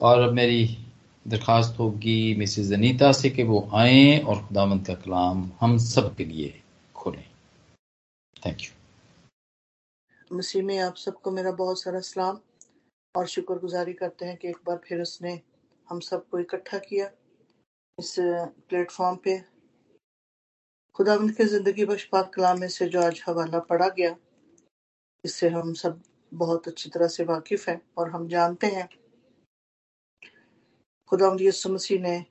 और अब मेरी दरख्वास्त होगी मिसिज अनीता से कि वो आए और खुदावंत का कलाम हम सब के लिए खोलें। थैंक यू मसीह में आप सबको मेरा बहुत सारा सलाम और शुक्रगुजारी करते हैं कि एक बार फिर उसने हम सबको इकट्ठा किया इस प्लेटफॉर्म पे। खुदावंत के ज़िंदगी बख्श पाक कलाम में से जो आज हवाला पढ़ा गया, इससे हम सब बहुत अच्छी तरह से वाकिफ हैं और हम जानते हैं खुदा यसु मसीह ने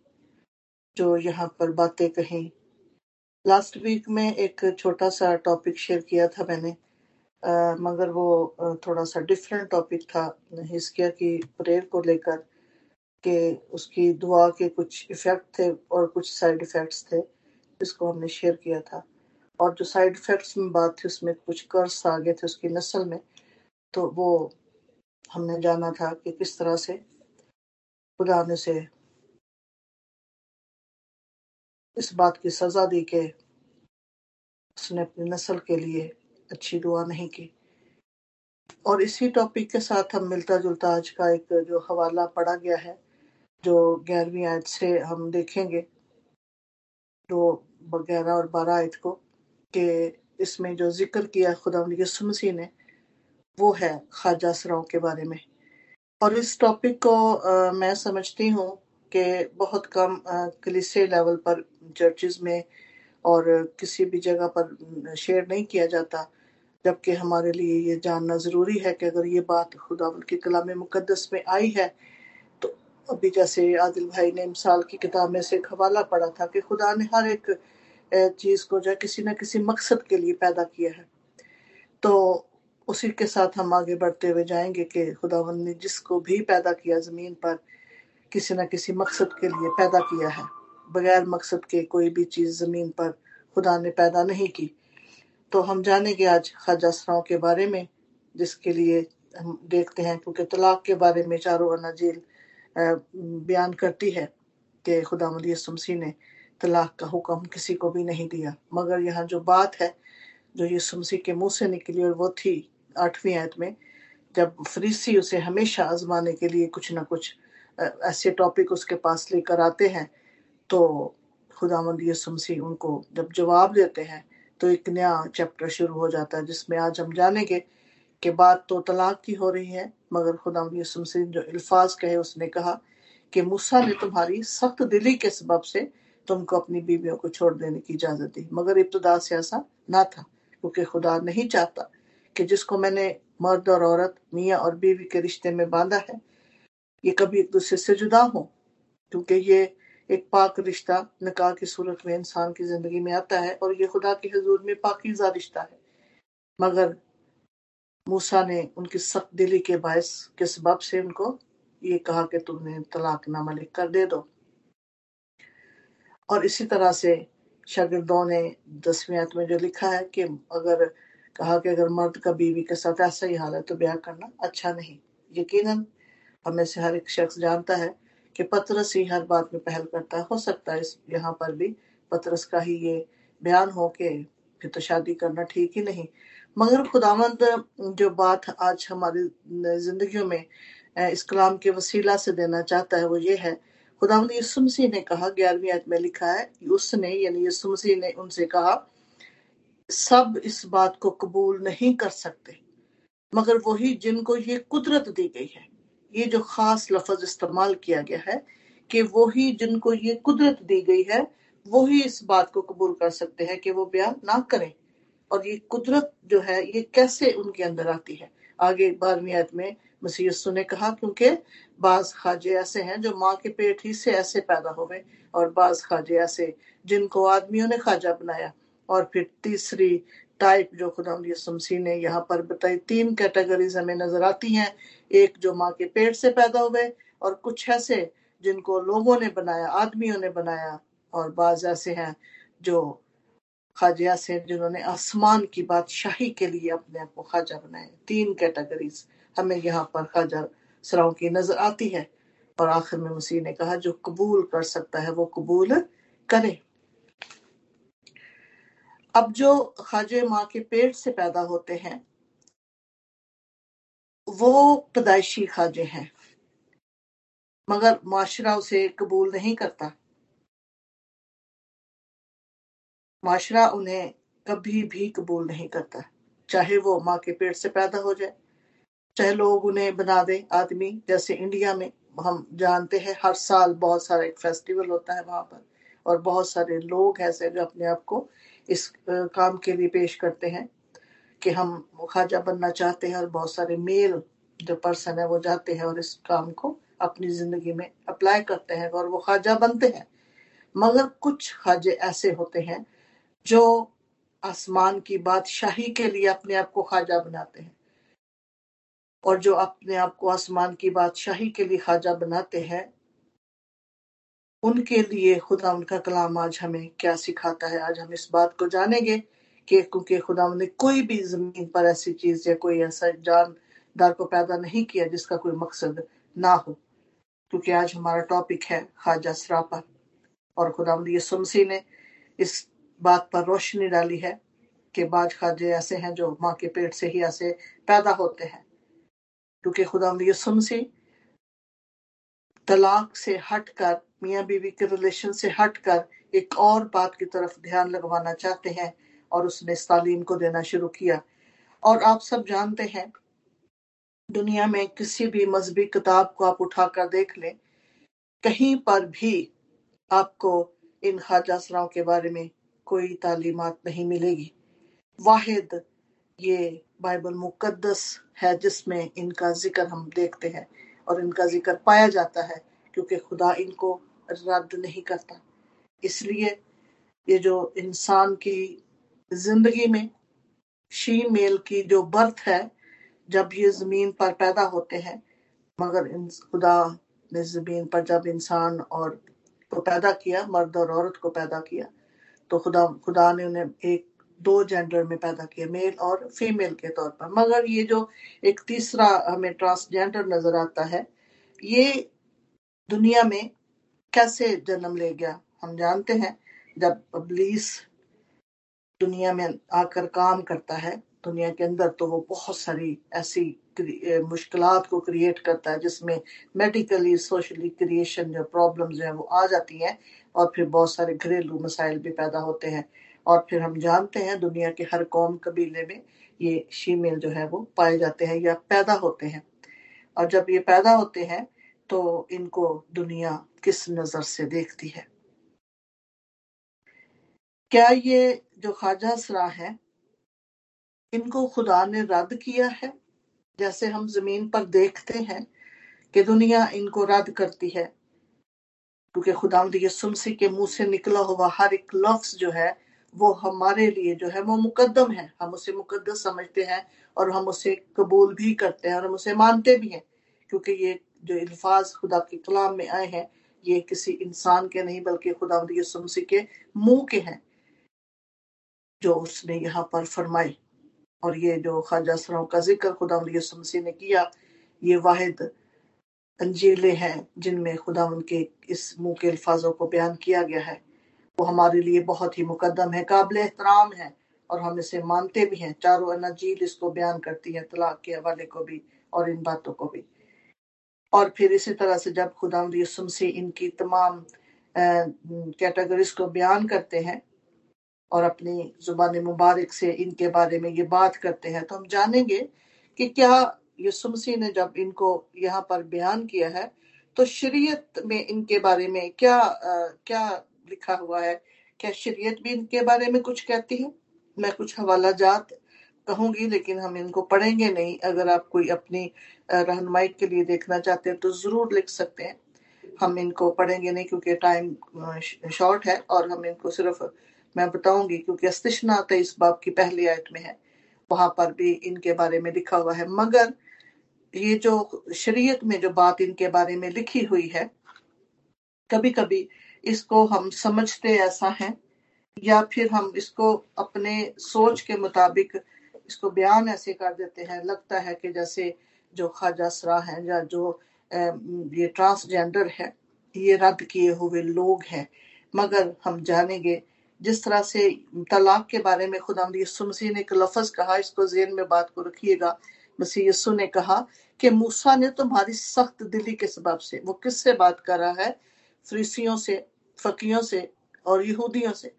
जो यहाँ पर बातें कही। लास्ट वीक में एक छोटा सा टॉपिक शेयर किया था मैंने आ, मगर वो थोड़ा सा डिफरेंट टॉपिक था। हिस्किया की प्रेयर को लेकर के उसकी दुआ के कुछ इफ़ेक्ट थे और कुछ साइड इफेक्ट्स थे जिसको हमने शेयर किया था। और जो साइड इफेक्ट्स में बात थी उसमें कुछ कर्स आ गए थे उसकी नस्ल में तो वो हमने जाना था कि किस तरह से खुदा ने से इस बात की सजा दी कि उसने अपनी नस्ल के लिए अच्छी दुआ नहीं की। और इसी टॉपिक के साथ हम मिलता जुलता आज का एक जो हवाला पढ़ा गया है, जो ग्यारहवीं आयत से हम देखेंगे जो ग्यारह और बारह आयत को, कि इसमें जो ज़िक्र किया खुदा यसु ने, वो है ख्वाजा सराओं के बारे में। और इस टॉपिक को आ, मैं समझती हूँ कि बहुत कम कलिसे लेवल पर चर्चेज में और किसी भी जगह पर शेयर नहीं किया जाता जबकि हमारे लिए ये जानना ज़रूरी है कि अगर ये बात खुदा के कलाम मुकदस में आई है तो अभी जैसे आदिल भाई ने मिसाल की किताब में से एक हवाला पढ़ा था कि खुदा ने हर एक चीज़ को जो है किसी न किसी मकसद के लिए पैदा किया है। तो उसी के साथ हम आगे बढ़ते हुए जाएँगे कि खुदावन ने जिसको भी पैदा किया ज़मीन पर, किसी न किसी मकसद के लिए पैदा किया है। बगैर मकसद के कोई भी चीज़ ज़मीन पर खुदा ने पैदा नहीं की। तो हम जानेंगे आज सराओं के बारे में, जिसके लिए हम देखते हैं, क्योंकि तलाक के बारे में चारों अनाजील बयान करती है कि खुदा मसीह ने तलाक का हुक्म किसी को भी नहीं दिया। मगर यहाँ जो बात है, जो ये मसीह के मुँह से निकली और वो थी आठवीं आयत में, जब फरीसी उसे हमेशा आजमाने के लिए कुछ ना कुछ ऐसे टॉपिक उसके पास लेकर आते हैं तो खुदामंद यसुमसी उनको जब जवाब देते हैं तो एक नया चैप्टर शुरू हो जाता है, जिसमें आज हम जानेंगे कि बात तो तलाक की हो रही है, मगर खुदा यसुमसी जो अल्फाज कहे, उसने कहा कि मूसा ने तुम्हारी सख्त दिली के सबब से तुमको अपनी बीवियों को छोड़ देने की इजाज़त दी, मगर इब्तदा से ऐसा ना था, क्योंकि खुदा नहीं चाहता कि जिसको मैंने मर्द और औरत, मियाँ और बीवी के रिश्ते में बांधा है, ये कभी एक दूसरे से जुदा हो? क्योंकि ये एक पाक रिश्ता निकाह की सूरत में इंसान की ज़िंदगी में आता है और ये खुदा के हजूर में पाकिजा रिश्ता है। मगर मूसा ने उनकी सख्त दिली के बायस के सबब से उनको ये कहा कि तुमने तलाक नामा लिख कर दे दो। और इसी तरह से शागिर्दों ने दसवीं में जो लिखा है कि अगर कहा कि अगर मर्द का बीवी के साथ ऐसा ही हाल है तो ब्याह करना अच्छा नहीं। यकीनन, हमें से हर एक शख्स जानता है कि पतरस ही हर बात में पहल करता है। हो सकता है इस यहाँ पर भी पतरस का ही ये बयान हो के फिर तो शादी करना ठीक ही नहीं। मगर खुदामंद जो बात आज हमारी जिंदगियों में इस कलाम के वसीला से देना चाहता है, वो ये है। खुदा यसु मसीह ने कहा, ग्यारहवीं आयत में लिखा है, उसने, यानी यसु मसीह ने उनसे कहा सब इस बात को कबूल नहीं कर सकते। मगर वही जिनको ये कुदरत दी गई है, ये जो खास लफज इस्तेमाल किया गया है कि वही जिनको ये कुदरत दी गई है, वही इस बात को कबूल कर सकते हैं कि वो ब्याह ना करें। और ये कुदरत जो है, ये कैसे उनके अंदर आती है? आगे बारहवीं आयत में मसीह ने कहा, क्योंकि बाज खाजे ऐसे हैं जो माँ के पेट ही से ऐसे पैदा हो गए और बाज खाजे ऐसे जिनको आदमियों ने खाजा बनाया और फिर तीसरी टाइप जो खुदा मसीह ने यहाँ पर बताई, तीन कैटेगरीज हमें नज़र आती हैं। एक जो माँ के पेट से पैदा हुए और कुछ ऐसे जिनको लोगों ने बनाया, आदमियों ने बनाया और बाज ऐसे हैं जो खाजिया से जिन्होंने आसमान की बादशाही के लिए अपने आप को खाजा बनाया। तीन कैटेगरीज हमें यहाँ पर खाजा सराओं की नज़र आती है। और आखिर में मसीह ने कहा, जो कबूल कर सकता है, वो कबूल करे। अब जो खाजे माँ के पेट से पैदा होते हैं, वो पैदाइशी खाजे हैं। मगर माशरा उसे कबूल नहीं करता। माशरा उन्हें कभी भी कबूल नहीं करता, चाहे वो माँ के पेट से पैदा हो जाए, चाहे लोग उन्हें बना दे आदमी। जैसे इंडिया में हम जानते हैं, हर साल बहुत सारा एक फेस्टिवल होता है वहाँ पर, और बहुत सारे लोग ऐसे जो अपने आप को इस काम के लिए पेश करते हैं कि हम ख्वाजा बनना चाहते हैं और बहुत सारे मेल जो पर्सन है वो जाते हैं और इस काम को अपनी ज़िंदगी में अप्लाई करते हैं और वो ख्वाजा बनते हैं। मगर कुछ ख्वाजे ऐसे होते हैं जो आसमान की बादशाही के लिए अपने आप को खाजा बनाते हैं और जो अपने आप को आसमान की बादशाही के लिए ख्वाजा बनाते हैं उनके लिए खुदा उनका कलाम आज हमें क्या सिखाता है? आज हम इस बात को जानेंगे कि क्योंकि खुदा ने कोई भी ज़मीन पर ऐसी चीज़ या कोई ऐसा जानदार को पैदा नहीं किया जिसका कोई मकसद ना हो। क्योंकि आज हमारा टॉपिक है खाजा सरापा। और खुदा यसुमसी ने इस बात पर रोशनी डाली है कि बाज खाजे ऐसे हैं जो माँ के पेट से ही ऐसे पैदा होते हैं। क्योंकि खुदा यसुमसी तलाक से हटकर मियाँ बीवी के रिलेशन से हटकर एक और बात की तरफ़ ध्यान लगवाना चाहते हैं और उसने इस तालीम को देना शुरू किया। और आप सब जानते हैं, दुनिया में किसी भी मजहबी किताब को आप उठाकर देख लें, कहीं पर भी आपको इन ख्वाजा सराओं के बारे में कोई तालीमत नहीं मिलेगी। वाहिद, ये बाइबल मुकद्दस है जिसमें इनका ज़िक्र हम देखते हैं और इनका ज़िक्र पाया जाता है क्योंकि खुदा इनको रद्द नहीं करता। इसलिए ये जो इंसान की ज़िंदगी में शी मेल की जो बर्थ है, जब ये ज़मीन पर पैदा होते हैं, मगर खुदा ने ज़मीन पर जब इंसान और को पैदा किया, मर्द और औरत को पैदा किया तो खुदा खुदा ने उन्हें एक, दो जेंडर में पैदा किया मेल और फीमेल के तौर पर। मगर ये जो एक तीसरा हमें ट्रांसजेंडर नज़र आता है, ये दुनिया में कैसे जन्म ले गया? हम जानते हैं, जब अबलीस दुनिया में आकर काम करता है, दुनिया के अंदर तो वो बहुत सारी ऐसी मुश्किल को क्रिएट करता है, जिसमें मेडिकली सोशली क्रिएशन जो प्रॉब्लम्स हैं वो आ जाती हैं और फिर बहुत सारे घरेलू मसाइल भी पैदा होते हैं। और फिर हम जानते हैं, दुनिया के हर कौम कबीले में ये शीमेल जो है वो पाए जाते हैं या पैदा होते हैं। और जब ये पैदा होते हैं तो इनको दुनिया किस नज़र से देखती है? क्या ये जो ख्वाजा सरा है, इनको खुदा ने रद्द किया है? जैसे हम ज़मीन पर देखते हैं कि दुनिया इनको रद्द करती है, क्योंकि खुदा यसुमसी के मुँह से निकला हुआ हर एक लफ्ज जो है, वो हमारे लिए जो है, वो मुकदम है। हम उसे मुकदस समझते हैं और हम उसे कबूल भी करते हैं और हम उसे मानते भी हैं, क्योंकि ये जो अल्फाज खुदा के कलाम में आए हैं ये किसी इंसान के नहीं, बल्कि खुदा यसुमसी के मुँह के हैं, जो उसने यहाँ पर फरमाए। और ये जो ख्वाजा सराव का ज़िक्र खुदा यसुमसी ने किया, ये वाहिद अंजीले हैं, जिनमें खुदा उनके इस मुँह के अल्फाजों को बयान किया गया है। वो हमारे लिए बहुत ही मुकदम है, काबिल एहतराम है, और हम इसे मानते भी हैं। चारों अनाजील इसको बयान करती है, तलाक के हवाले को भी और इन बातों को भी। और फिर इसी तरह से जब खुदा यसुम से इनकी तमाम कैटेगरीज को बयान करते हैं और अपनी ज़ुबान मुबारक से इनके बारे में ये बात करते हैं तो हम जानेंगे कि क्या यसुमसी ने जब इनको यहाँ पर बयान किया है तो शरीयत में इनके बारे में क्या आ, क्या लिखा हुआ है? क्या शरीयत भी इनके बारे में कुछ कहती है? मैं कुछ हवाला जात कहूँगी लेकिन हम इनको पढ़ेंगे नहीं। अगर आप कोई अपनी रहनुमाई के लिए देखना चाहते हैं तो ज़रूर लिख सकते हैं। हम इनको पढ़ेंगे नहीं क्योंकि टाइम शॉर्ट है और हम इनको सिर्फ़, मैं बताऊँगी क्योंकि अस्तिशना इस बाब की पहली आयत में है। वहाँ पर भी इनके बारे में लिखा हुआ है। मगर ये जो शरीयत में जो बात इनके बारे में लिखी हुई है कभी कभी इसको हम समझते ऐसा है या फिर हम इसको अपने सोच के मुताबिक इसको बयान ऐसे कर देते हैं। लगता है कि जैसे जो ख्वाजा सरा है या जो ये ट्रांसजेंडर है, ये रद्द किए हुए लोग हैं। मगर हम जानेंगे जिस तरह से तलाक के बारे में खुदा यसु मसीह ने एक लफज कहा, इसको जेन में बात को रखिएगा। मसीह यसु ने कहा कि मूसा ने तुम्हारी सख्त दिली के सबब से, वो किससे बात कर रहा है? फ्रीसियों से, फकीयों से और यहूदियों से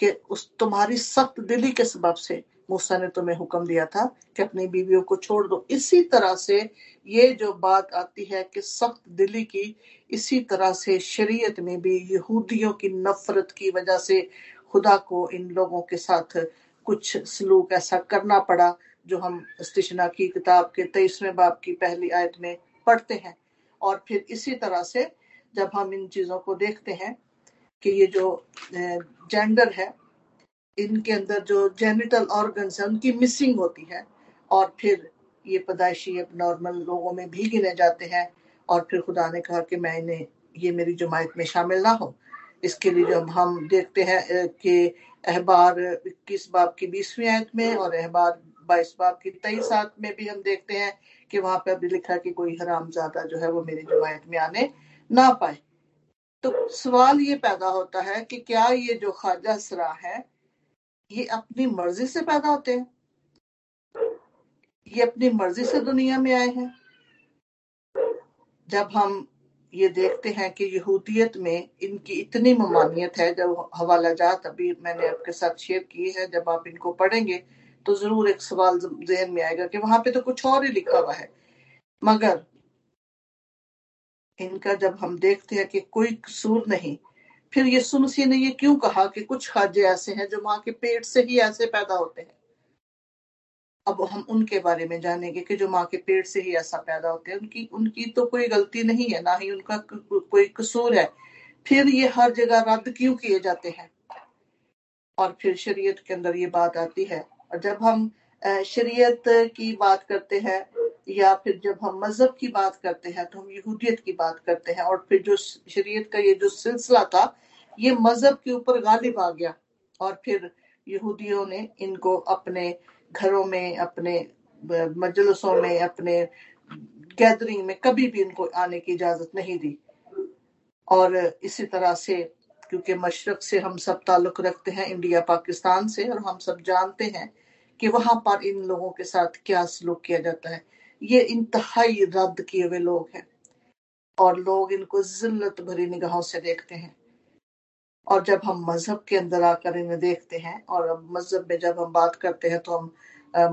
कि उस तुम्हारी सख्त दिली के सबब से मूसा ने तुम्हें हुक्म दिया था कि अपनी बीवियों को छोड़ दो। इसी तरह से ये जो बात आती है कि सख्त दिली की, इसी तरह से शरीयत में भी यहूदियों की नफरत की वजह से खुदा को इन लोगों के साथ कुछ सलूक ऐसा करना पड़ा, जो हम स्टिशना की किताब के तेईसवें बाब की पहली आयत में पढ़ते हैं। और फिर इसी तरह से जब हम इन चीज़ों को देखते हैं कि ये जो जेंडर है इनके अंदर जो जेनिटल ऑर्गन्स है, उनकी मिसिंग होती है और फिर ये पैदाइशी अब नॉर्मल लोगों में भी गिने जाते हैं और फिर खुदा ने कहा कि मैं इन्हें, ये मेरी जमायत में शामिल ना हो। इसके लिए जब हम देखते हैं कि अहबार इक्कीस बाब की बीसवीं आयत में और अहबार बाईस बाब की तेईस आयत में भी हम देखते हैं कि वहाँ पर अभी लिखा कि कोई हराम ज़्यादा जो है वो मेरी जमायत में आने ना पाए। तो सवाल ये पैदा होता है कि क्या ये जो ख्वाजा सरा है ये अपनी मर्ज़ी से पैदा होते हैं। ये अपनी मर्ज़ी से दुनिया में आए हैं। जब हम ये देखते हैं कि यहूदियत में इनकी इतनी ममानियत है, जब हवाला जात अभी मैंने आपके साथ शेयर की है, जब आप इनको पढ़ेंगे तो ज़रूर एक सवाल जहन में आएगा कि वहाँ पे तो कुछ और ही लिखा हुआ है। मगर इनका जब हम देखते हैं कि कोई कसूर नहीं फिर ये सुनसी ने ये क्यों कहा कि कुछ खाजे ऐसे हैं जो माँ के पेट से ही ऐसे पैदा होते हैं? अब हम उनके बारे में जानेंगे कि जो माँ के पेट से ही ऐसा पैदा होते हैं, उनकी उनकी तो कोई गलती नहीं है, ना ही उनका कोई कसूर है। फिर ये हर जगह रद्द क्यों किए जाते हैं? और फिर शरीयत के अंदर ये बात आती है। और जब हम शरीयत की बात करते हैं या फिर जब हम मज़हब की बात करते हैं तो हम यहूदियत की बात करते हैं, और फिर जो शरीयत का ये जो सिलसिला था, ये मज़हब के ऊपर गालिब आ गया। और फिर यहूदियों ने इनको अपने घरों में, अपने मजलसों में, अपने गैदरिंग में कभी भी इनको आने की इजाज़त नहीं दी। और इसी तरह से, क्योंकि मशरक से हम सब ताल्लुक रखते हैं इंडिया, पाकिस्तान से, और हम सब जानते हैं कि वहाँ पर इन लोगों के साथ क्या सलूक किया जाता है। ये इंतहाई रद्द किए हुए लोग हैं। और लोग इनको जिल्लत भरी निगाहों से देखते हैं। और जब हम मज़हब के अंदर आकर इन्हें देखते हैं, और अब मज़हब में जब हम बात करते हैं तो हम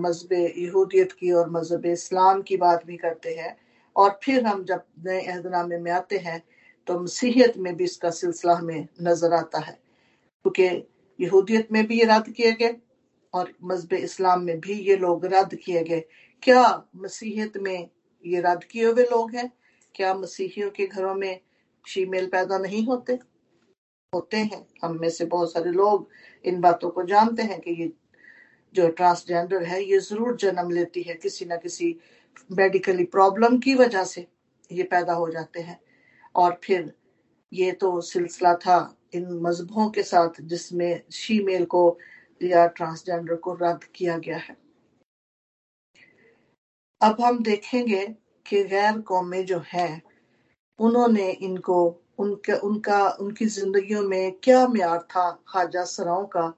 मज़हब यहूदियत की और मज़हब इस्लाम की बात भी करते हैं। और फिर हम जब नए अहदनामे में आते हैं तो मसीहत में भी इसका सिलसिला हमें नज़र आता है। क्योंकि यहूदियत में भी ये रद्द किए गए, और मज़हब इस्लाम में भी ये लोग रद्द किए गए। क्या मसीहत में ये रद्द किए हुए लोग हैं? क्या मसीहियों के घरों में शीमेल पैदा नहीं होते? होते हैं। हम में से बहुत सारे लोग इन बातों को जानते हैं कि ये जो ट्रांसजेंडर है, ये ज़रूर जन्म लेती है किसी ना किसी मेडिकली प्रॉब्लम की वजह से ये पैदा हो जाते हैं। और फिर ये तो सिलसिला था इन मजहबों के साथ जिसमें शीमेल को या ट्रांसजेंडर को रद्द किया गया है। अब हम देखेंगे कि गैर कौमें जो हैं, उन्होंने इनको, उनके, उनका, उनकी जिंदगियों में क्या म्यार था ख्वाजा सराओं का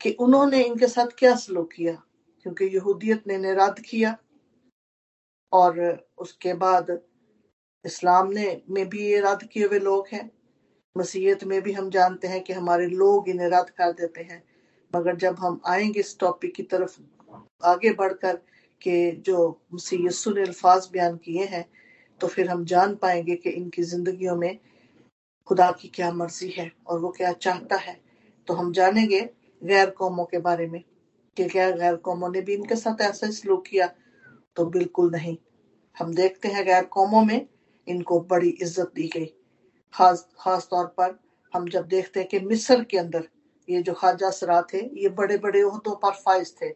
कि उन्होंने इनके साथ क्या सलूक किया? क्योंकि यहूदियत ने निराद किया और उसके बाद इस्लाम ने, में भी ये रद्द किए हुए लोग हैं। मसीहत में भी हम जानते हैं कि हमारे लोग इन्हें रद्द कर देते हैं। मगर जब हम आएँगे इस टॉपिक की तरफ़ आगे बढ़कर के जो मसीह ने अल्फाज बयान किए हैं तो फिर हम जान पाएँगे कि इनकी जिंदगियों में खुदा की क्या मर्ज़ी है और वो क्या चाहता है। तो हम जानेंगे गैर कौमों के बारे में कि क्या गैर कौमों ने भी इनके साथ ऐसा सलूक किया तो बिल्कुल नहीं। हम देखते हैं गैर कौमों में इनको बड़ी इज़्ज़त दी गई। खास खास तौर पर हम जब देखते हैं कि मिस्र के अंदर ये जो ख्वाजा सरा थे, ये बड़े बड़े उहदों पर फाइज थे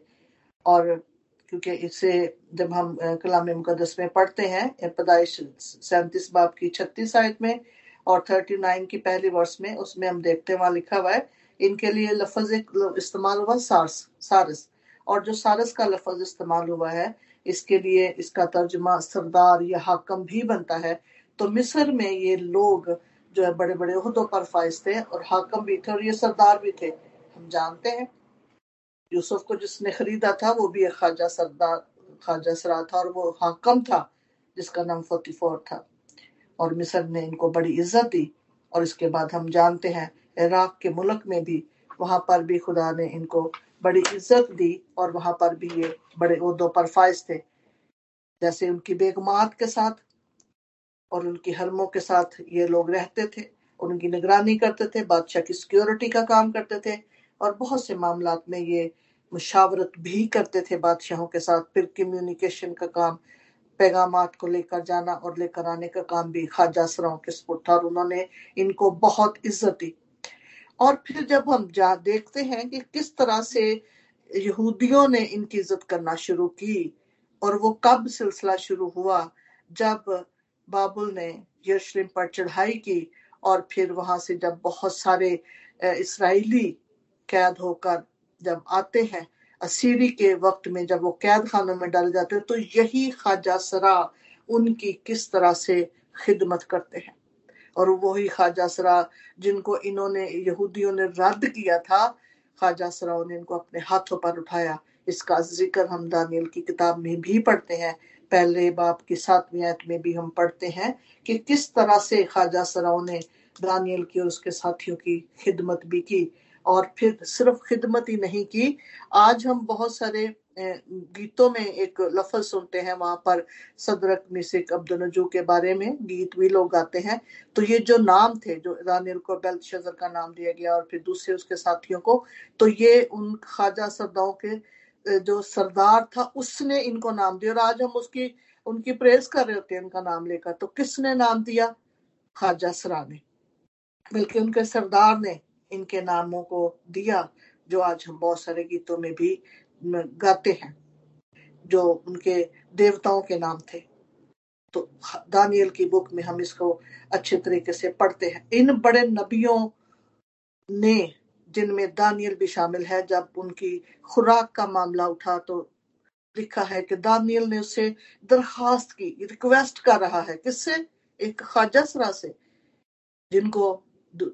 और क्योंकि इससे जब हम कलाम मुकदस में पढ़ते हैं पदाइश सैंतीस बाब की छत्तीस आयत में और थर्टी नाइन की पहली वर्ष में, उसमें हम देखते हैं, वहाँ लिखा हुआ है, इनके लिए लफज एक इस्तेमाल हुआ सारस सारस। और जो सारस का लफज इस्तेमाल हुआ है, इसके लिए इसका तर्जमा सरदार या हाकम भी बनता है। तो मिस्र में ये लोग जो है बड़े बड़े उहदों पर फाइज थे और हाकम भी थे और ये सरदार भी थे। हम जानते हैं यूसुफ को जिसने खरीदा था, वो भी एक ख्वाजा सरदार, ख्वाजा सरा था और वो हाकम था, जिसका नाम फोर था। और मिस्र ने इनको बड़ी इज़्ज़त दी और इसके बाद हम जानते हैं, इराक के मुल्क में भी वहाँ पर भी खुदा ने इनको बड़ी इज़्ज़त दी और वहाँ पर भी ये बड़े उहदों पर फायज थे, जैसे उनकी बेगमात के साथ और उनकी हरमों के साथ ये लोग रहते थे, उनकी निगरानी करते थे, बादशाह की सिक्योरिटी का काम करते थे और बहुत से मामला में ये मुशावरत भी करते थे बादशाहों के साथ। फिर कम्युनिकेशन का काम पैगाम को लेकर जाना और लेकर आने का काम भी खाजा सराओं के सपुर था और उन्होंने इनको बहुत इज़्ज़त दी। और फिर जब हम जा, देखते हैं कि किस तरह से यहूदियों ने इनकी इज़्ज़त करना शुरू की और वो कब सिलसिला शुरू हुआ, जब बाबुल ने यरूशलेम पर चढ़ाई की और फिर वहाँ से जब बहुत सारे इसराइली कैद होकर जब आते हैं, असीरी के वक्त में जब वो कैद खानों में डाले जाते हैं तो यही ख्वाजा सरा उनकी किस तरह से खिदमत करते हैं। और वही ख्वाजा सरा जिनको इन्होंने, यहूदियों ने रद्द किया था, ख्वाजा सराओं ने इनको अपने हाथों पर उठाया। इसका ज़िक्र हम दानियल की किताब में भी पढ़ते हैं। पहले बाप की सातवीं आयत में भी हम पढ़ते हैं कि किस तरह से ख्वाजा सराओं ने दानियल की और उसके साथियों की खिदमत भी की। और फिर सिर्फ़ खिदमत ही नहीं की। आज हम बहुत सारे गीतों में एक लफज सुनते हैं, वहाँ पर सदरक मिसिक अब्दुलजू के बारे में गीत भी लोग गाते हैं। तो ये जो नाम थे, जो दानियल को बेल्ट शजर का नाम दिया गया और फिर दूसरे उसके साथियों को तो ये उन ख्वाजा सरदाओं के जो सरदार था, उसने इनको नाम दिया और आज हम उसकी, उनकी प्रेस कर रहे होते हैं, उनका नाम लेकर। तो किसने नाम दिया? ख्वाजा सरा ने बल्कि उनके सरदार ने इनके नामों को दिया, जो आज हम बहुत सारे गीतों में भी गाते हैं, जो उनके देवताओं के नाम थे। तो दानियल की बुक में हम इसको अच्छे तरीके से पढ़ते हैं। इन बड़े नबियों ने, जिनमें दानियल भी शामिल है, जब उनकी खुराक का मामला उठा तो लिखा है कि दानियल ने उससे दरखास्त की, रिक्वेस्ट कर रहा है, किससे? एक ख्वाजा सरा से, जिनको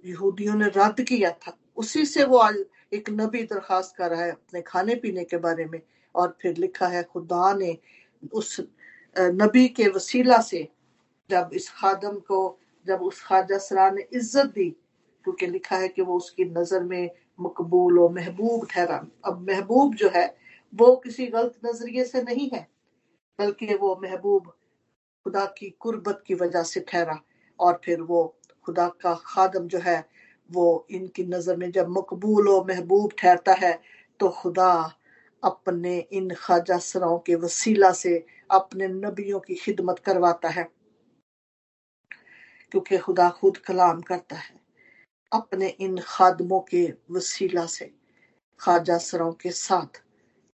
यहूदियों ने रद्द किया था। उसी से वो आज एक नबी दरखास्त कर रहा है अपने खाने पीने के बारे में और फिर लिखा है, खुदा ने उस नबी के वसीला से जब इस खादम को, जब उस ख्वाजा सरा ने इज़्ज़त दी, क्योंकि लिखा है कि वो उसकी नज़र में मकबूल और महबूब ठहरा। अब महबूब जो है, वो किसी गलत नज़रिए से नहीं है, बल्कि वो महबूब खुदा की कुर्बत की वजह से ठहरा और फिर वो खुदा का खादम जो है, वो इनकी नज़र में जब मकबूल और महबूब ठहरता है तो खुदा अपने इन ख्वाजा सराओं के वसीला से अपने नबियों की खिदमत करवाता है। क्योंकि खुदा खुद कलाम करता है, अपने इन खादमों के वसीला से, ख्वाजा सराओं के साथ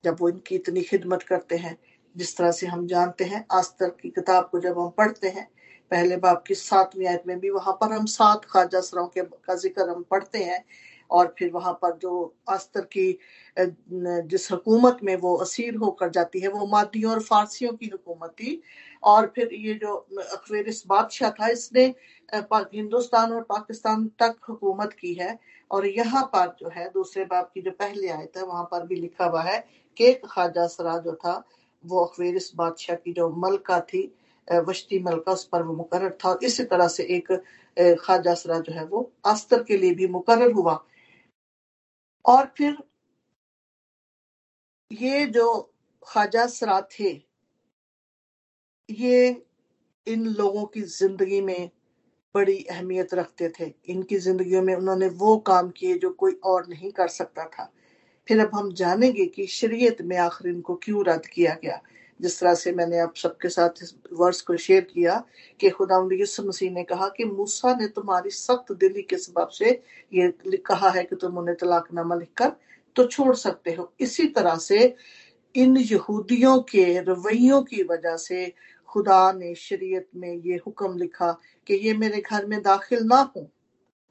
जब वो इनकी इतनी खिदमत करते हैं, जिस तरह से हम जानते हैं, आस्तर की किताब को जब हम पढ़ते हैं पहले बाप की सातवीं आयत में भी वहाँ पर हम सात ख्वाजा सरों के, का ज़िक्र हम पढ़ते हैं और फिर वहाँ पर जो अस्तर की जिस हुकूमत में वो असीर होकर जाती है, वो मादियों और फारसियों की हुकूमत थी। और फिर ये जो अखवेरिस बादशाह था, इसने हिंदुस्तान और पाकिस्तान तक हुकूमत की है। और यहाँ पर जो है, दूसरे बाप की जो पहले आयत है, वहाँ पर भी लिखा हुआ है कि एक ख्वाजा सरा जो था, वो अखवेरिस बादशाह की जो मलका थी वश्ती मलका उस पर वो मुकर था। और इसी तरह से एक ख्वाजा जो है वो अस्तर के लिए भी मुकर हुआ। और फिर ये जो ख्वाजा थे, ये इन लोगों की ज़िंदगी में बड़ी अहमियत रखते थे। इनकी जिंदगियों में उन्होंने वो काम किए जो कोई और नहीं कर सकता था। फिर अब हम जानेंगे कि शरीयत में आखिर इनको क्यों रद्द किया गया। जिस तरह से मैंने आप सबके साथ इस वर्ष को शेयर किया कि खुदा मसीह ने कहा कि मूसा ने तुम्हारी सख्त दिली के सबब से ये कहा है कि तुम उन्हें तलाकनामा लिखकर तो छोड़ सकते हो। इसी तरह से इन यहूदियों के रवैयों की वजह से खुदा ने शरीयत में ये हुक्म लिखा कि ये मेरे घर में दाखिल ना हो,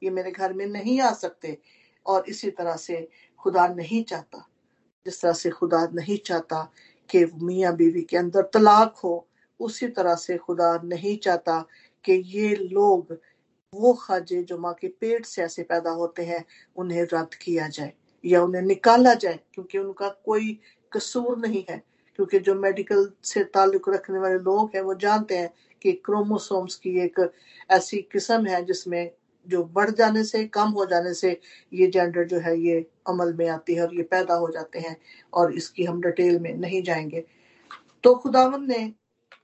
ये मेरे घर में नहीं आ सकते और इसी तरह से खुदा नहीं चाहता। जिस तरह से खुदा नहीं चाहता कि मियाँ बीवी के अंदर तलाक हो, उसी तरह से खुदा नहीं चाहता कि ये लोग, वो खाजे जो माँ के पेट से ऐसे पैदा होते हैं, उन्हें रद्द किया जाए या उन्हें निकाला जाए, क्योंकि उनका कोई कसूर नहीं है। क्योंकि जो मेडिकल से ताल्लुक रखने वाले लोग हैं, वो जानते हैं कि क्रोमोसोम्स की एक ऐसी किस्म है जिसमें जो बढ़ जाने से, कम हो जाने से ये जेंडर जो है, ये अमल में आती है और ये पैदा हो जाते हैं और इसकी हम डिटेल में नहीं जाएँगे। तो खुदावन ने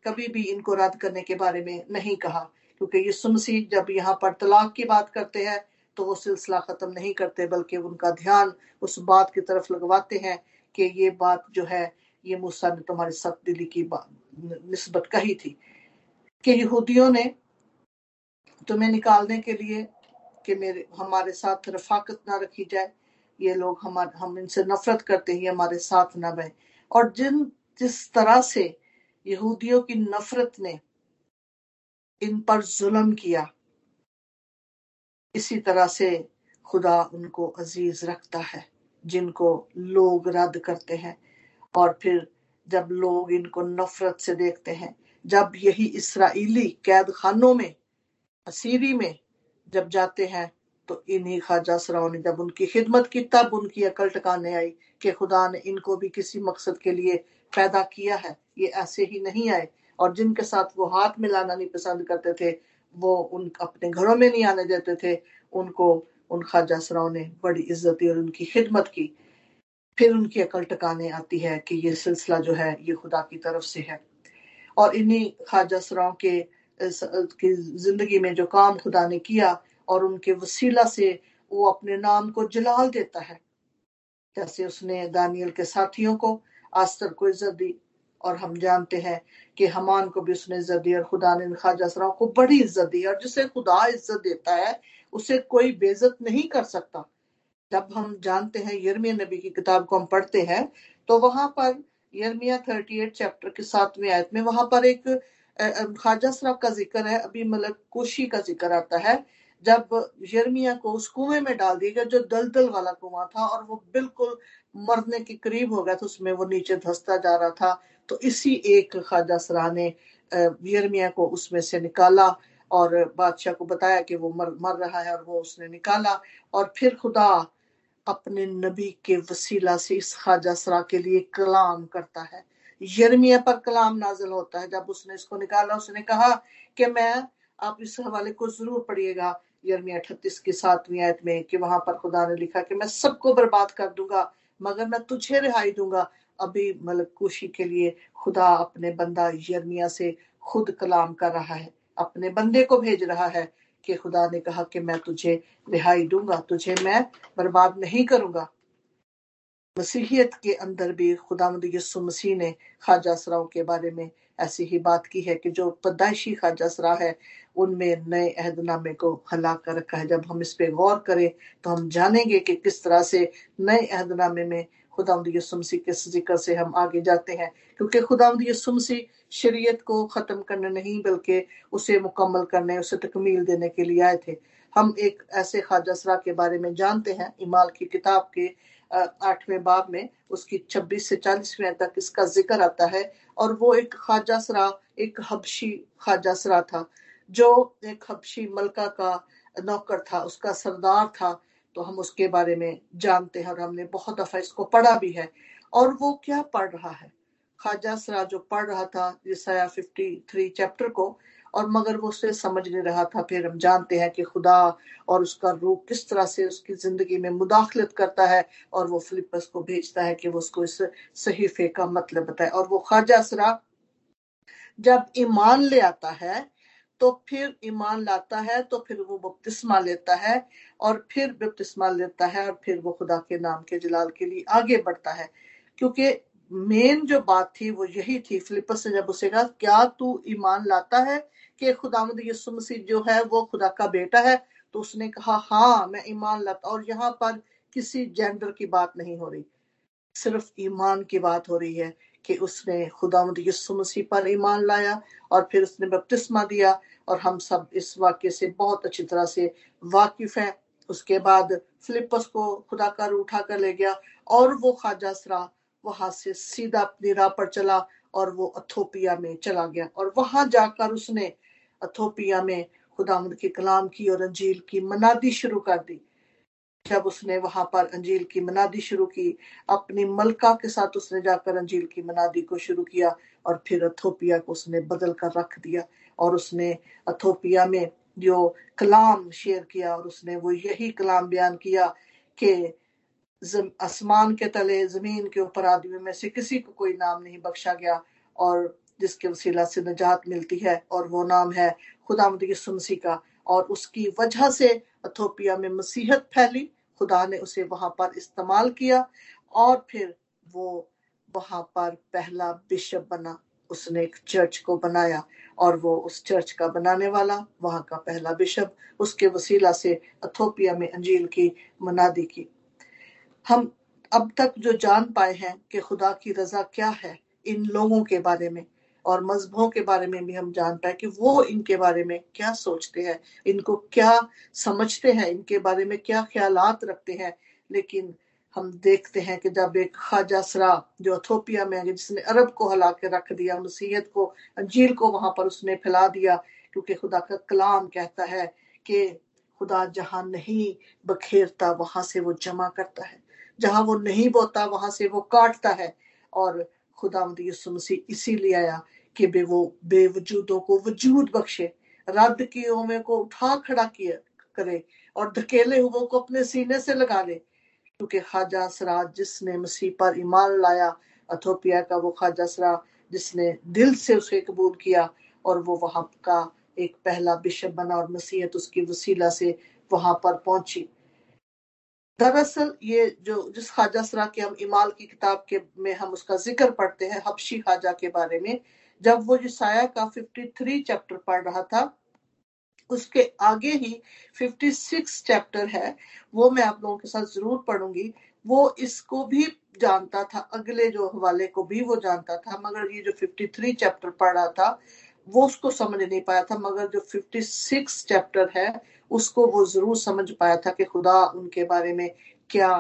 कभी भी इनको रद्द करने के बारे में नहीं कहा, क्योंकि ये सुमसी जब यहाँ पर तलाक की बात करते हैं तो वो सिलसिला खत्म नहीं करते, बल्कि उनका ध्यान उस बात की तरफ़ लगवाते हैं कि ये बात जो है, ये मूसा ने तुम्हारी सख्त दिली की नस्बत कही थी। कि यहूदियों ने तुम्हें निकालने के लिए कि मेरे, हमारे साथ रफाकत ना रखी जाए। ये लोग हमारे, हम इनसे नफरत करते ही हमारे साथ ना बहे। और जिन, जिस तरह से यहूदियों की नफरत ने इन पर जुल्म किया, इसी तरह से खुदा उनको अज़ीज़ रखता है, जिनको लोग रद्द करते हैं। और फिर जब लोग इनको नफरत से देखते हैं, जब यही इसराइली कैद खानों में असीरी में जब जाते हैं तो इन्हीं ख्वाजा सराओं ने जब उनकी खिदमत की, तब उनकी अकल टकाने आई कि खुदा ने इनको भी किसी मकसद के लिए पैदा किया है। ये ऐसे ही नहीं आए। और जिनके साथ वो हाथ मिलाना नहीं पसंद करते थे, वो उन अपने घरों में नहीं आने देते थे। उनको, उन ख्वाजा सराओं ने बड़ी इज़्ज़त दी और उनकी खिदमत की। फिर उनकी अकल टकाने आती है कि ये सिलसिला जो है, ये खुदा की तरफ़ से है। और इन्हीं ख्वाजा सराओं के की ज़िंदगी में जो काम खुदा ने किया और उनके वसीला से वो अपने नाम को जलाल देता है। जैसे उसने दानियल के साथियों को आस्तर को इज़्ज़त दी और हम जानते हैं कि हमान को भी उसने इज़्ज़त दी और खुदा ने ख्वाजा सराओं को बड़ी इज़्ज़त दी और जिसे खुदा इज़्ज़त देता है, उसे कोई बेजत नहीं कर सकता। जब हम जानते हैं यरमिया नबी की किताब को हम पढ़ते हैं तो वहाँ पर यरमिया थर्टी एट चैप्टर के सातवें आयत में वहाँ पर एक ख्वाजा सराब का ज़िक्र है, अभी मतलब कोशी का ज़िक्र आता है, जब यर्मिया को उस कुएँ में डाल दिया गया, जो दलदल वाला कुआँ था, और वो बिल्कुल मरने के करीब हो गया था, उसमें वो नीचे धसता जा रहा था तो इसी एक ख्वाजा सरा ने यर्मिया को उसमें से निकाला, और बादशाह को बताया कि वो मर मर रहा है, और वो उसने निकाला, और फिर खुदा अपने नबी के वसीला से इस ख्वाजा सरा के लिए कलाम करता है। यर्मिया पर कलाम नाजिल होता है। जब उसने इसको निकाला, उसने कहा कि मैं, आप इस हवाले को ज़रूर पढ़िएगा। यर्मिया अठतीस की सातवीं आयत में कि वहाँ पर खुदा ने लिखा कि मैं सबको बर्बाद कर दूँगा, मगर मैं तुझे रिहाई दूँगा। अभी मतलब कुशी के लिए खुदा अपने बंदा यर्मिया से खुद कलाम कर रहा है, अपने बंदे को भेज रहा है कि खुदा ने कहा कि मैं तुझे रिहाई दूँगा, तुझे मैं बर्बाद नहीं करूँगा। मसीहियत के अंदर भी खुदा यसु मसीह ने ख्वाजा सराओं के बारे में ऐसी ही बात की है कि जो पैदाइशी ख्वाजा सरा है, उनमें नए अहदनामे को हला कर रखा है। जब हम इस पे गौर करें तो हम जानेंगे कि किस तरह से नए अहदनामे में खुदा यसुमसी के ज़िक्र से हम आगे जाते हैं। क्योंकि खुदा यसुमसी शरीयत को ख़त्म करने नहीं, बल्कि उसे मुकम्मल करने, उसे तकमील देने के लिए आए थे। हम एक ऐसे ख्वाजा सरा के बारे में जानते हैं, इमाल की किताब के आठवें बाब में, उसकी छब्बीस से चालीसवें तक इसका ज़िक्र आता है। और वो एक ख्वाजा सरा, एक हबशी ख्वाजा सरा था, जो एक हबशी मलका का नौकर था, उसका सरदार था। तो हम उसके बारे में जानते हैं और हमने बहुत दफ़ा इसको पढ़ा भी है। और वो क्या पढ़ रहा है? ख्वाजा सरा जो पढ़ रहा था ईसाया फिफ्टी थ्री चैप्टर को और मगर वो उसे समझ नहीं रहा था फिर हम जानते हैं कि खुदा और उसका रूह किस तरह से उसकी ज़िंदगी में मुदाखलत करता है और वो फिलिपस को भेजता है कि वो उसको इस सहीफे का मतलब बताए। और वो ख्वाजा सरा जब ईमान ले आता है तो फिर ईमान लाता है तो फिर वो बपतिस्मा लेता है और फिर बपतिस्मा लेता है और फिर वो खुदा के नाम के जलाल के लिए आगे बढ़ता है। क्योंकि मेन जो बात थी वो यही थी फिलिपस ने जब उसे कहा, क्या तू ईमान लाता है कि खुदावंद यसु मसीह जो है, वो खुदा का बेटा है। तो उसने कहा हाँ मैं ईमान लाता और यहाँ पर किसी जेंडर की बात नहीं हो रही। सिर्फ़ ईमान की बात हो रही है कि उसने खुदावंद यसु मसीह पर ईमान लाया और फिर उसने बपतिस्मा दिया और हम सब इस वाक्य से बहुत अच्छी तरह से वाकिफ हैं। उसके बाद फिलिपस को खुदा का उठा कर ले गया और वो ख्वाजा सरा वहाँ से सीधा अपनी राह पर चला और वो अथोपिया में चला गया। और वहाँ जाकर उसने अथोपिया में खुदामद के कलाम की और अंजील की मनादी शुरू कर दी। जब उसने वहाँ पर अंजील की मनादी शुरू की, अपनी मलका के साथ उसने जाकर अंजील की मनादी को शुरू किया और फिर अथोपिया को उसने बदल कर रख दिया। और उसने अथोपिया में जो कलाम शेयर किया और उसने वो यही कलाम बयान किया कि आसमान के तले, ज़मीन के ऊपर आदमी में से किसी को कोई नाम नहीं बख्शा गया और जिसके वसीला से निजात मिलती है और वो नाम है खुदा मसीह का। और उसकी वजह से अथोपिया में मसीहत फैली, खुदा ने उसे वहाँ पर इस्तेमाल किया और फिर वो वहाँ पर पहला बिशप बना, उसने एक चर्च को बनाया और वो उस चर्च का बनाने वाला, वहाँ का पहला बिशप, उसके वसीला से अथोपिया में अंजील की मनादी की। हम अब तक जो जान पाए हैं कि खुदा की रजा क्या है, इन लोगों के बारे में और मजहबों के बारे में भी हम जान पाए कि वो इनके बारे में क्या सोचते हैं, इनको क्या समझते हैं, इनके बारे में क्या ख्याल रखते हैं। लेकिन हम देखते हैं कि जब एक ख्वाजा सरा जो अथोपिया में है, जिसने अरब को हला के रख दिया मसीहत को, अंजील को वहाँ पर उसने फैला दिया, क्योंकि खुदा का कलाम कहता है कि खुदा जहाँ नहीं बखेरता, वहाँ से वो जमा करता है। जहाँ वो नहीं बोता, वहाँ से वो काटता है। और खुदा मसीह इसीलिए आया कि बे वो बेवजूदों को वजूद बख्शे रद्द किए हुए को उठा खड़ा किया करे और धकेले हुए को अपने सीने से लगा ले क्योंकि खाजा सरा जिसने मसीह पर ईमान लाया, अथोपिया का वो खाजा सरा जिसने दिल से उसे कबूल किया और वो वहाँ का एक पहला बिशप बना और मसीहत उसकी वसीला से वहाँ पर पहुँची। दरअसल ये जो, जिस खाजा सरा के हम इमाल की किताब के में हम उसका ज़िक्र पढ़ते हैं, हबशी खाजा के बारे में, जब वो साया का 53 चैप्टर पढ़ रहा था, उसके आगे ही 56 चैप्टर है, वो मैं आप लोगों के साथ ज़रूर पढ़ूँगी। वो इसको भी जानता था, अगले जो हवाले को भी वो जानता था, मगर ये जो 53 चैप्टर पढ़ रहा था, वो उसको समझ नहीं पाया था, मगर जो 56 चैप्टर है उसको वो ज़रूर समझ पाया था कि खुदा उनके बारे में क्या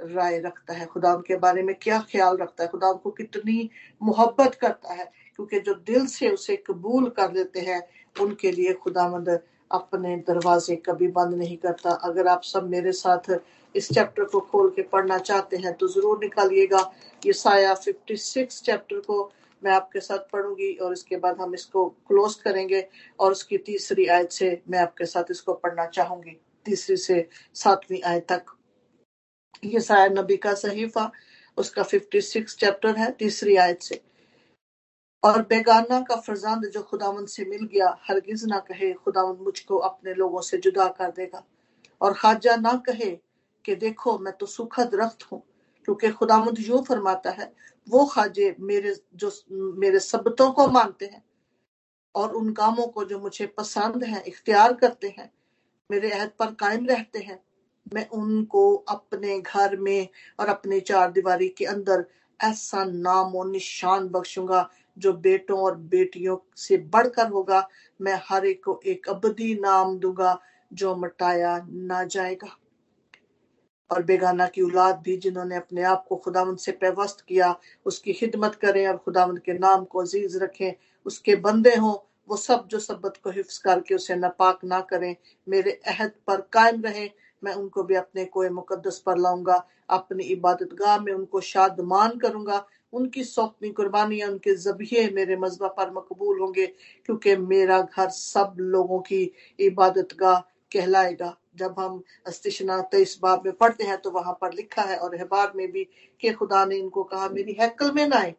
राय रखता है, खुदा उनके बारे में क्या ख्याल रखता है, खुदा उनको कितनी मोहब्बत करता है, क्योंकि जो दिल से उसे कबूल कर लेते हैं, उनके लिए खुदामंद अपने दरवाजे कभी बंद नहीं करता। अगर आप सब मेरे साथ इस चैप्टर को खोल के पढ़ना चाहते हैं तो ज़रूर निकालिएगा। ये साया 56 चैप्टर को मैं आपके साथ पढ़ूँगी और इसके बाद हम इसको क्लोज करेंगे और उसकी तीसरी आयत से मैं आपके साथ इसको पढ़ना चाहूँगी। तीसरी से सातवीं आयत तक। ये साया नबी का सहीफा उसका 56 चैप्टर है तीसरी आयत से। और बेगाना का फरजांद जो खुदावंद से मिल गया, हरगिज ना कहे खुदावंद मुझको अपने लोगों से जुदा कर देगा। और खाजा ना कहे कि देखो, मैं तो सुखद रख्त हूँ, क्योंकि खुदावंद यूँ फरमाता है वो खाजे मेरे, जो मेरे सबतों को मानते हैं और उन कामों को जो मुझे पसंद है, इख्तियार करते हैं, मेरे अहद पर कायम रहते हैं, मैं उनको अपने घर में और अपने चार दीवारी के अंदर ऐसा नाम और निशान बख्शूँगा जो बेटों और बेटियों से बढ़कर होगा। मैं हर एक को एक अबदी नाम दूँगा जो मटाया ना जाएगा। और बेगाना की औलाद भी जिन्होंने अपने आप को खुदावंद से पेवस्त किया, उसकी खिदमत करें और खुदावंद के नाम को अज़ीज़ रखें। उसके बंदे हों, वो सब जो सबत को हिफ्स करके उसे नापाक ना करें। मेरे अहद पर कायम रहें, मैं उनको भी अपने कोई मुकदस पर लाऊँगा। अपनी इबादत गाह में उनको शादमान करूँगा। उनकी सौंपनी कुर्बानियाँ उनके जबिये मेरे मजबा पर मकबूल होंगे, क्योंकि मेरा घर सब लोगों की इबादत गाह कहलाएगा। जब हम अस्तिशना तेईस बाब में पढ़ते हैं तो वहाँ पर लिखा है, और अहबार में भी कि खुदा ने इनको कहा, मेरी हैकल में ना आए।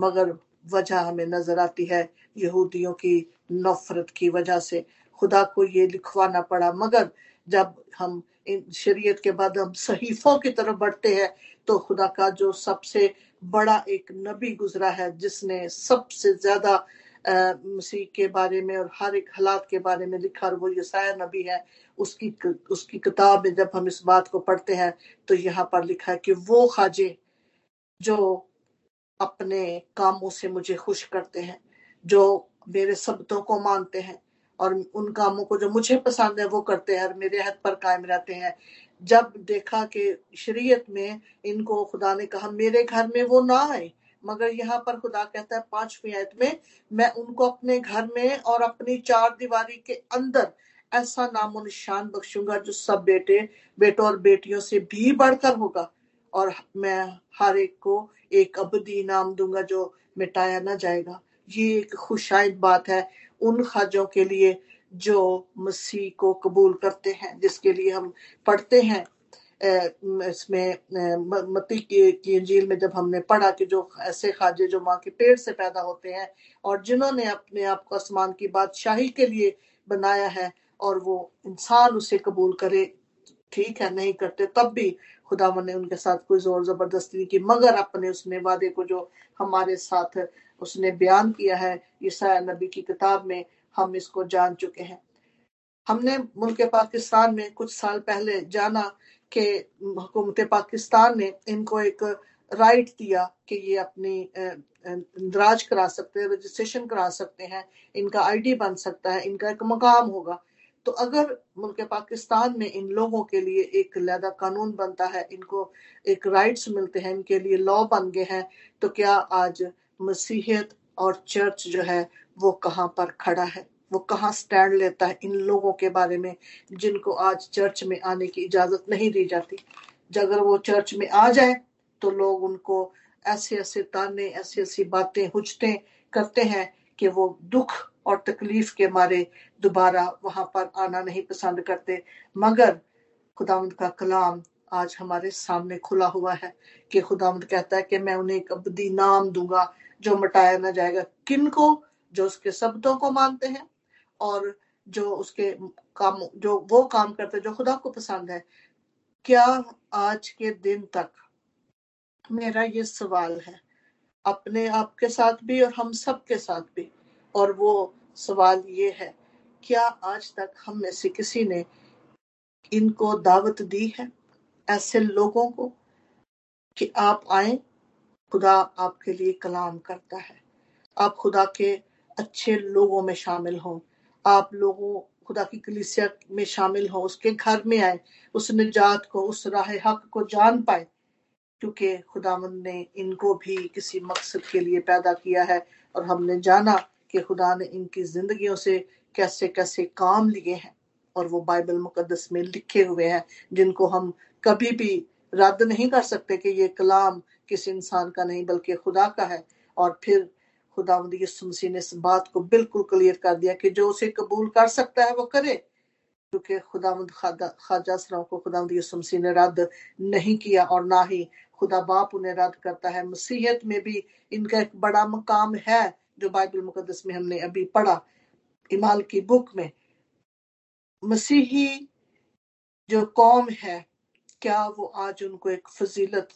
मगर वजह हमें नज़र आती है यहूदियों की नफरत की वजह से। खुदा को ये लिखवाना पड़ा। मगर जब हम इन शरीयत के बाद हम सहीफों की तरफ़ बढ़ते हैं तो खुदा का जो सबसे बड़ा एक नबी गुजरा है, जिसने सबसे ज़्यादा मसीह के बारे में और हर एक हालात के बारे में लिखा और वो यसाया नबी है, उसकी उसकी किताब में जब हम इस बात को पढ़ते हैं तो यहाँ पर लिखा है कि वो खाजे जो अपने कामों से मुझे खुश करते हैं, जो मेरे शब्दों को मानते हैं और उन कामों को जो मुझे पसंद है वो करते हैं और मेरे हद पर कायम रहते हैं। जब देखा कि शरीयत में इनको खुदा ने कहा, मेरे घर में वो ना आए मगर यहाँ पर खुदा कहता है, पांचवी आयत में, मैं उनको अपने घर में और अपनी चार दीवारी के अंदर ऐसा नामो निशान बख्शूँगा जो सब बेटे, बेटों और बेटियों से भी बढ़कर होगा। और मैं हर एक को एक अबदी नाम दूँगा जो मिटाया ना जाएगा। ये एक खुशाइद बात है उन खाजों के लिए जो मसीह को कबूल करते हैं, जिसके लिए हम पढ़ते हैं। इसमें मती की, की इंजील में जब हमने पढ़ा कि जो ऐसे खाजे जो माँ के पेट से पैदा होते हैं और जिन्होंने अपने आप को आसमान की बादशाही के लिए बनाया है और वो इंसान उसे कबूल करे ठीक है नहीं करते तब भी खुदा ने उनके साथ कोई ज़ोर ज़बरदस्ती नहीं की। मगर अपने उसने वादे को जो हमारे साथ उसने बयान किया है ईसा नबी की किताब में हम इसको जान चुके हैं। हमने मुल्क पाकिस्तान में कुछ साल पहले जाना कि हुकूमत पाकिस्तान ने इनको एक राइट दिया कि ये अपनी राज करा सकते हैं रजिस्ट्रेशन करा सकते हैं, इनका आईडी बन सकता है, इनका एक मकाम होगा। तो अगर मुल्क पाकिस्तान में इन लोगों के लिए एक लैदा कानून बनता है, इनको एक राइट्स मिलते हैं, इनके लिए लॉ बन गए हैं तो क्या आज मसीहत और चर्च जो है, वो कहाँ पर खड़ा है? वो कहाँ स्टैंड लेता है इन लोगों के बारे में जिनको आज चर्च में आने की इजाज़त नहीं दी जाती। अगर वो चर्च में आ जाए तो लोग उनको ऐसे ऐसे ताने, ऐसी ऐसी बातें हुचते करते हैं कि वो दुख और तकलीफ़ के मारे दोबारा वहाँ पर आना नहीं पसंद करते। मगर खुदावंद का कलाम आज हमारे सामने खुला हुआ है कि खुदावंद कहता है कि मैं उन्हें एक अबदी नाम दूँगा जो मटाया ना जाएगा। किन को जो उसके शब्दों को मानते हैं। और जो उसके काम, जो वो काम करते जो खुदा को पसंद है, क्या आज के दिन तक मेरा ये सवाल है? अपने आप के साथ भी और हम सब के साथ भी। और वो सवाल ये है, क्या आज तक हम में से किसी ने इनको दावत दी है, ऐसे लोगों को, कि आप आए, खुदा आपके लिए कलाम करता है। आप खुदा के अच्छे लोगों में शामिल हों। आप लोगों, खुदा की कलिसिया में शामिल हो, उसके घर में आए, उस निजात को, उस राह हक को जान पाए, क्योंकि खुदावन ने इनको भी किसी मकसद के लिए पैदा किया है और हमने जाना कि खुदा ने इनकी जिंदगियों से कैसे कैसे काम लिए हैं और वो बाइबल मुकदस में लिखे हुए हैं, जिनको हम कभी भी रद्द नहीं कर सकते कि ये कलाम किसी इंसान का नहीं, बल्कि खुदा का है और फिर खुदा यसुमसी ने इस बात को बिल्कुल क्लियर कर दिया कि जो उसे कबूल कर सकता है, वो करे। क्योंकि खुदावंद खाजा सराव को खुदा यसुमसी ने रद्द नहीं किया और ना ही खुदा बाप उन्हें रद्द करता है। मसीहत में भी इनका एक बड़ा मकाम है, जो बाइबल मुकदस में हमने अभी पढ़ा, इमाल की बुक में। मसीही जो कौम है, क्या वो आज उनको एक फजीलत,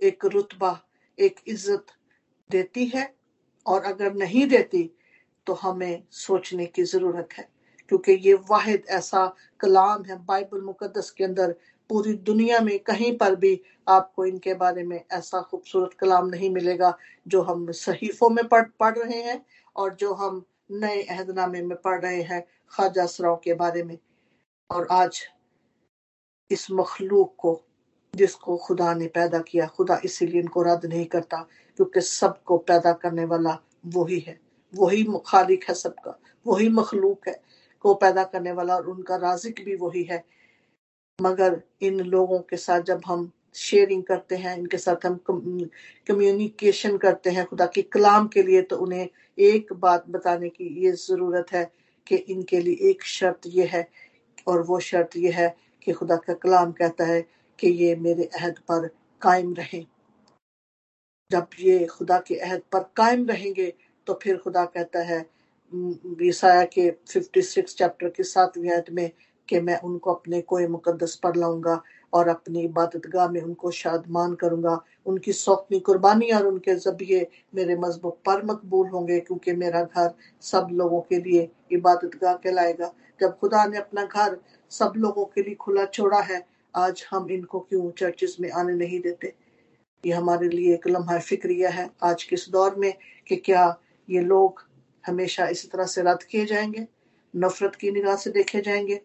एक रुतबा, एक इज़्ज़त देती है? और अगर नहीं देती तो हमें सोचने की ज़रूरत है। क्योंकि ये वाहिद ऐसा कलाम है, बाइबल मुकदस के अंदर पूरी दुनिया में कहीं पर भी आपको इनके बारे में ऐसा खूबसूरत कलाम नहीं मिलेगा जो हम सहीफों में पढ़ पढ़ रहे हैं और जो हम नए अहदनामे में पढ़ रहे हैं ख्वाजा सराव के बारे में। और आज इस मखलूक को, जिसको खुदा ने पैदा किया, खुदा इसीलिए इनको रद्द नहीं करता। क्योंकि सबको पैदा करने वाला वही है, वही खालिक है सबका, वही मखलूक है, को पैदा करने वाला और उनका राजिक भी वही है। मगर इन लोगों के साथ जब हम शेयरिंग करते हैं, इनके साथ हम कम्युनिकेशन करते हैं खुदा के कलाम के लिए तो उन्हें एक बात बताने की ये ज़रूरत है कि इनके लिए एक शर्त यह है और वो शर्त यह है कि खुदा का कलाम कहता है कि ये मेरे अहद पर कायम रहें। जब ये खुदा के अहद पर कायम रहेंगे तो फिर खुदा कहता है ईसाया के 56 चैप्टर के सातवीं आयत में कि मैं उनको अपने कोई मुकदस पर लाऊँगा और अपनी इबादत गाह में उनको शादमान करूँगा। उनकी सौकनी कुर्बानी और उनके जबिए मेरे मज़हब पर मकबूल होंगे, क्योंकि मेरा घर सब लोगों के लिए इबादत गाह कहलाएगा। जब खुदा ने अपना घर सब लोगों के लिए खुला छोड़ा है, आज हम इनको क्यों चर्चिस में आने नहीं देते? ये हमारे लिए एक लम्हा फिक्रिया है आज के इस दौर में कि क्या ये लोग हमेशा इसी तरह से रद्द किए जाएँगे, नफरत की निगाह से देखे जाएँगे,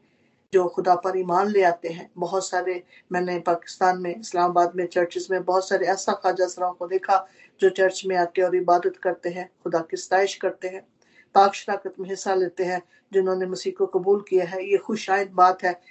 जो खुदा पर ईमान ले आते हैं। बहुत सारे, मैंने पाकिस्तान में, इस्लामाबाद में, चर्चेस में बहुत सारे ऐसा ख्वाजा सराओं को देखा जो चर्च में आते और इबादत करते हैं, खुदा की स्ताइश करते हैं, पाक शराकत में हिस्सा लेते हैं, जिन्होंने मसीह को कबूल किया है। ये खुशाइद बात है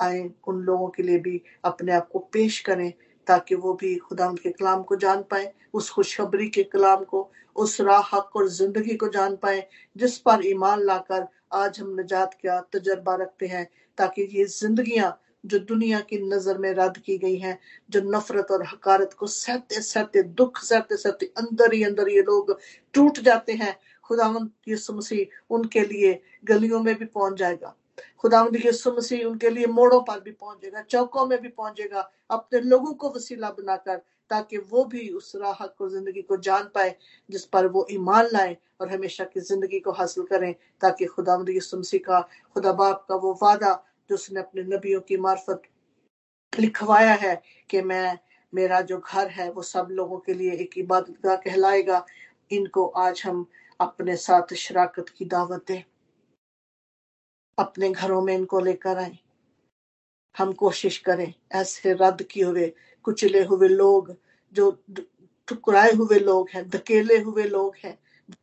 आए उन लोगों के लिए भी अपने आप को पेश करें ताकि वो भी खुदा के कलाम को जान पाए, उस खुशखबरी के कलाम को, उस राह हक और ज़िंदगी को जान पाए, जिस पर ईमान लाकर आज हम निजात का तजर्बा रखते हैं, ताकि ये जिंदगियाँ जो दुनिया की नज़र में रद्द की गई हैं, जो नफरत और हकारत को सहते सहते दुख सहते सहते अंदर ही अंदर ये लोग टूट जाते हैं, खुदावंत यीशु मसीह उनके लिए गलियों में भी पहुँच जाएगा। खुदावंद यीशु मसीह उनके लिए मोड़ों पर भी पहुंचेगा, चौकों में भी पहुंचेगा, अपने लोगों को वसीला बनाकर, ताकि वो भी उस राह को, ज़िंदगी को जान पाए, जिस पर वो ईमान लाए और हमेशा की ज़िंदगी को हासिल करें, ताकि खुदा यीशु मसीह का, खुदा बाप का वो वादा, जो उसने अपने नबियों की मार्फत लिखवाया है कि मैं, मेरा जो घर है, वो सब लोगों के लिए एक इबादत कहलाएगा। इनको आज हम अपने साथ शराकत की दावत दें। अपने घरों में इनको लेकर आए। हम कोशिश करें ऐसे रद्द किए हुए, कुचले हुए लोग, जो ठुकराए हुए लोग हैं, धकेले हुए लोग हैं,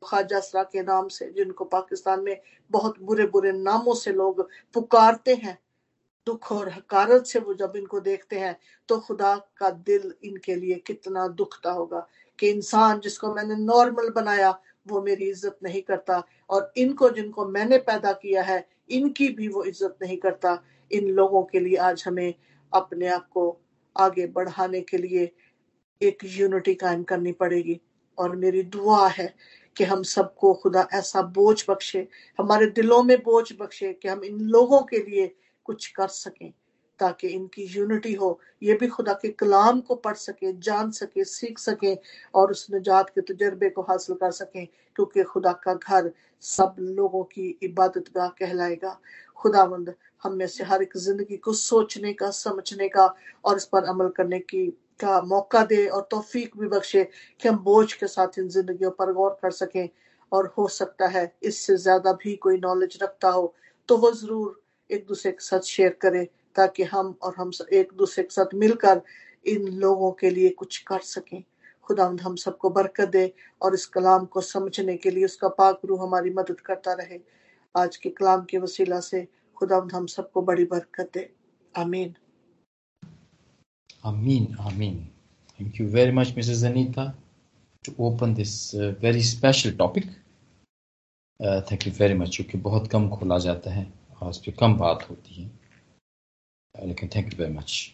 ख्वाजा के नाम से, जिनको पाकिस्तान में बहुत बुरे बुरे नामों से लोग पुकारते हैं। दुख और हकारत से वो जब इनको देखते हैं तो खुदा का दिल इनके लिए कितना दुखता होगा कि इंसान जिसको मैंने नॉर्मल बनाया, वो मेरी इज़्ज़त नहीं करता। और इनको जिनको मैंने पैदा किया है इनकी भी वो इज़्ज़त नहीं करता। इन लोगों के लिए आज हमें अपने आप को आगे बढ़ाने के लिए एक यूनिटी कायम करनी पड़ेगी। और मेरी दुआ है कि हम सबको खुदा ऐसा बोझ बख्शे, हमारे दिलों में बोझ बख्शे कि हम इन लोगों के लिए कुछ कर सकें। ताकि इनकी यूनिटी हो। ये भी खुदा के कलाम को पढ़ सके, जान सके, सीख सके और उस निजात के तजर्बे को हासिल कर सकें, क्योंकि खुदा का घर सब लोगों की इबादत गाह कहलाएगा। खुदावंद, हम में से हर एक ज़िंदगी को सोचने का, समझने का और इस पर अमल करने की का मौका दे और तौफीक भी बख्शे कि हम बोझ के साथ इन जिंदगियों पर गौर कर सकें और हो सकता है इससे ज़्यादा भी कोई नॉलेज रखता हो तो वो ज़रूर एक दूसरे के साथ शेयर करें। ताकि हम और हम एक दूसरे के साथ मिलकर इन लोगों के लिए कुछ कर सकें। खुदा हम सबको बरकत दे और इस कलाम को समझने के लिए उसका पाक रूह हमारी मदद करता रहे। आज के कलाम के वसीला से खुदा हम सबको बड़ी बरकत दे। आमीन। आमीन आमीन। Thank you very much Mrs Anita to open this very special topic thank you very much क्योंकि बहुत कम खोला जाता है और उस पर कम बात होती है। लेकिन थैंक यू वेरी मच